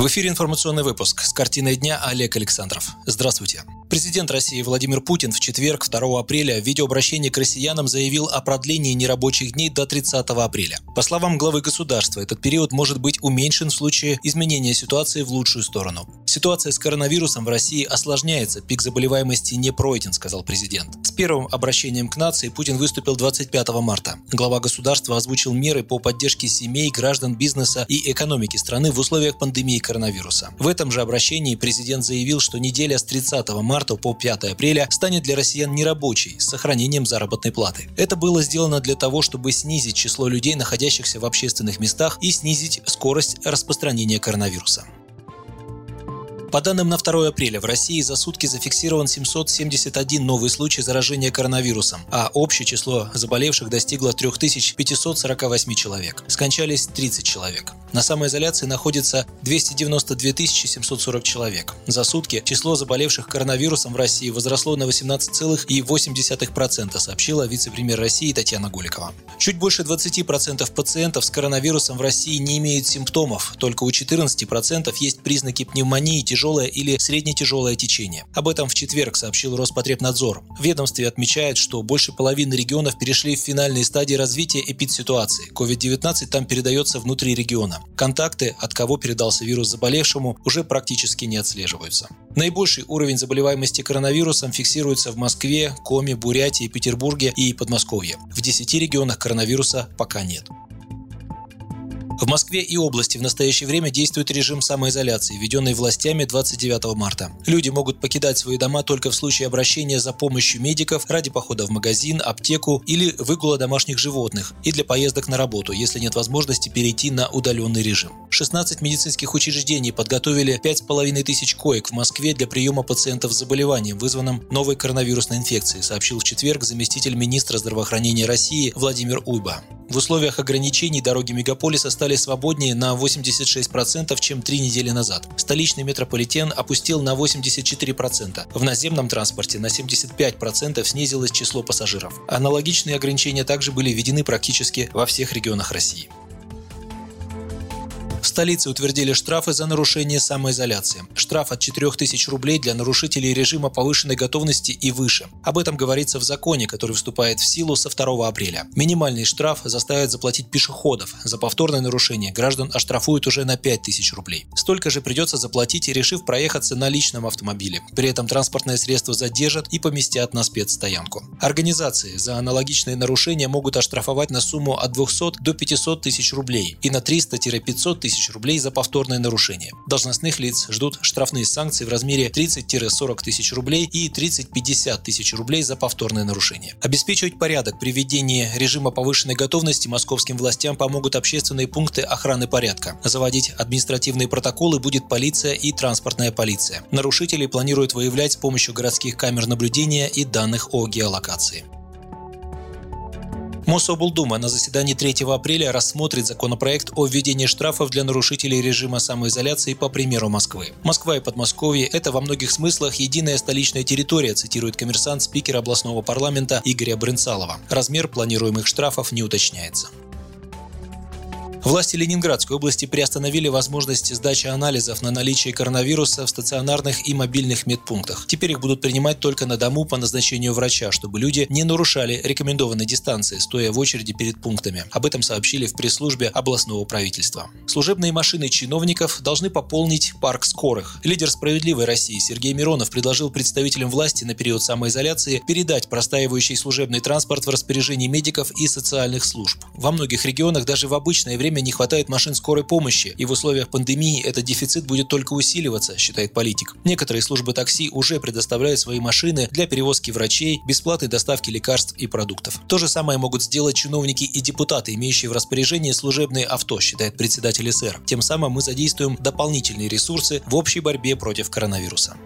В эфире информационный выпуск с картиной дня Олег Александров. Здравствуйте. Президент России Владимир Путин в четверг, 2 апреля, в видеообращении к россиянам заявил о продлении нерабочих дней до 30 апреля. По словам главы государства, этот период может быть уменьшен в случае изменения ситуации в лучшую сторону. Ситуация с коронавирусом в России осложняется, пик заболеваемости не пройден, сказал президент. С первым обращением к нации Путин выступил 25 марта. Глава государства озвучил меры по поддержке семей, граждан, бизнеса и экономики страны в условиях пандемии коронавируса. В этом же обращении президент заявил, что неделя с 30 марта марта по 5 апреля станет для россиян нерабочей с сохранением заработной платы. Это было сделано для того, чтобы снизить число людей, находящихся в общественных местах и снизить скорость распространения коронавируса. По данным на 2 апреля в России за сутки зафиксирован 771 новый случай заражения коронавирусом, а общее число заболевших достигло 3548 человек. Скончались 30 человек. На самоизоляции находится 292 740 человек. За сутки число заболевших коронавирусом в России возросло на 18,8%, сообщила вице-премьер России Татьяна Голикова. Чуть больше 20% пациентов с коронавирусом в России не имеют симптомов, только у 14% есть признаки пневмонии, тяжелое или средне-тяжелое течение. Об этом в четверг сообщил Роспотребнадзор. В ведомстве отмечают, что больше половины регионов перешли в финальные стадии развития эпидситуации. COVID-19 там передается внутри региона. Контакты, от кого передался вирус заболевшему, уже практически не отслеживаются. Наибольший уровень заболеваемости коронавирусом фиксируется в Москве, Коме, Бурятии, Петербурге и Подмосковье. В 10 регионах коронавируса пока нет. В Москве и области в настоящее время действует режим самоизоляции, введенный властями 29 марта. Люди могут покидать свои дома только в случае обращения за помощью медиков ради похода в магазин, аптеку или выгула домашних животных и для поездок на работу, если нет возможности перейти на удаленный режим. 16 медицинских учреждений подготовили 5,5 тысяч коек в Москве для приема пациентов с заболеванием, вызванным новой коронавирусной инфекцией, сообщил в четверг заместитель министра здравоохранения России Владимир Уйба. В условиях ограничений дороги мегаполиса стали свободнее на 86%, чем три недели назад. Столичный метрополитен опустил на 84%. В наземном транспорте на 75% снизилось число пассажиров. Аналогичные ограничения также были введены практически во всех регионах России. В столице утвердили штрафы за нарушение самоизоляции. Штраф от 4000 рублей для нарушителей режима повышенной готовности и выше. Об этом говорится в законе, который вступает в силу со 2 апреля. Минимальный штраф заставит заплатить пешеходов. За повторное нарушение граждан оштрафуют уже на 5000 рублей. Столько же придется заплатить, решив проехаться на личном автомобиле. При этом транспортное средство задержат и поместят на спецстоянку. Организации за аналогичные нарушения могут оштрафовать на сумму от 200 до 500 тысяч рублей и на 300-500 тысяч тысяч рублей за повторное нарушение. Должностных лиц ждут штрафные санкции в размере 30-40 тысяч рублей и 30-50 тысяч рублей за повторное нарушение. Обеспечивать порядок при введении режима повышенной готовности московским властям помогут общественные пункты охраны порядка. Заводить административные протоколы будет полиция и транспортная полиция. Нарушителей планируют выявлять с помощью городских камер наблюдения и данных о геолокации. Мособлдума на заседании 3 апреля рассмотрит законопроект о введении штрафов для нарушителей режима самоизоляции по примеру Москвы. Москва и Подмосковье – это во многих смыслах единая столичная территория, цитирует коммерсант спикера областного парламента Игоря Брынцалова. Размер планируемых штрафов не уточняется. Власти Ленинградской области приостановили возможность сдачи анализов на наличие коронавируса в стационарных и мобильных медпунктах. Теперь их будут принимать только на дому по назначению врача, чтобы люди не нарушали рекомендованной дистанции, стоя в очереди перед пунктами. Об этом сообщили в пресс-службе областного правительства. Служебные машины чиновников должны пополнить парк скорых. Лидер «Справедливой России» Сергей Миронов предложил представителям власти на период самоизоляции передать простаивающий служебный транспорт в распоряжение медиков и социальных служб. Во многих регионах даже в обычное время время не хватает машин скорой помощи, и в условиях пандемии этот дефицит будет только усиливаться, считает политик. Некоторые службы такси уже предоставляют свои машины для перевозки врачей, бесплатной доставки лекарств и продуктов. То же самое могут сделать чиновники и депутаты, имеющие в распоряжении служебные авто, считает председатель СР. Тем самым мы задействуем дополнительные ресурсы в общей борьбе против коронавируса.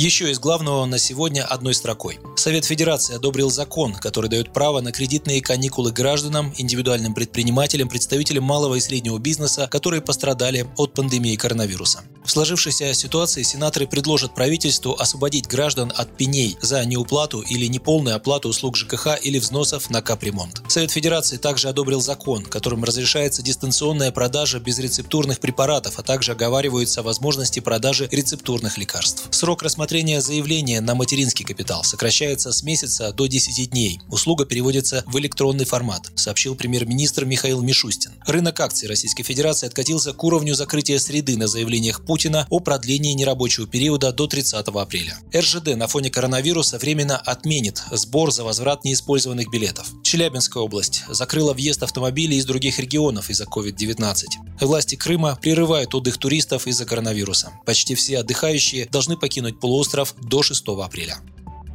Еще из главного на сегодня одной строкой. Совет Федерации одобрил закон, который дает право на кредитные каникулы гражданам, индивидуальным предпринимателям, представителям малого и среднего бизнеса, которые пострадали от пандемии коронавируса. В сложившейся ситуации сенаторы предложат правительству освободить граждан от пеней за неуплату или неполную оплату услуг ЖКХ или взносов на капремонт. Совет Федерации также одобрил закон, которым разрешается дистанционная продажа безрецептурных препаратов, а также оговариваются возможности продажи рецептурных лекарств. Срок рассмотрения заявления на материнский капитал сокращается с месяца до 10 дней. Услуга переводится в электронный формат, сообщил премьер-министр Михаил Мишустин. Рынок акций Российской Федерации откатился к уровню закрытия среды на заявлениях Путина о продлении нерабочего периода до 30 апреля. РЖД на фоне коронавируса временно отменит сбор за возврат неиспользованных билетов. Челябинская область закрыла въезд автомобилей из других регионов из-за COVID-19. Власти Крыма прерывают отдых туристов из-за коронавируса. Почти все отдыхающие должны покинуть полуостров до 6 апреля.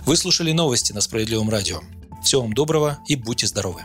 Вы слушали новости на Справедливом радио. Всего вам доброго и будьте здоровы!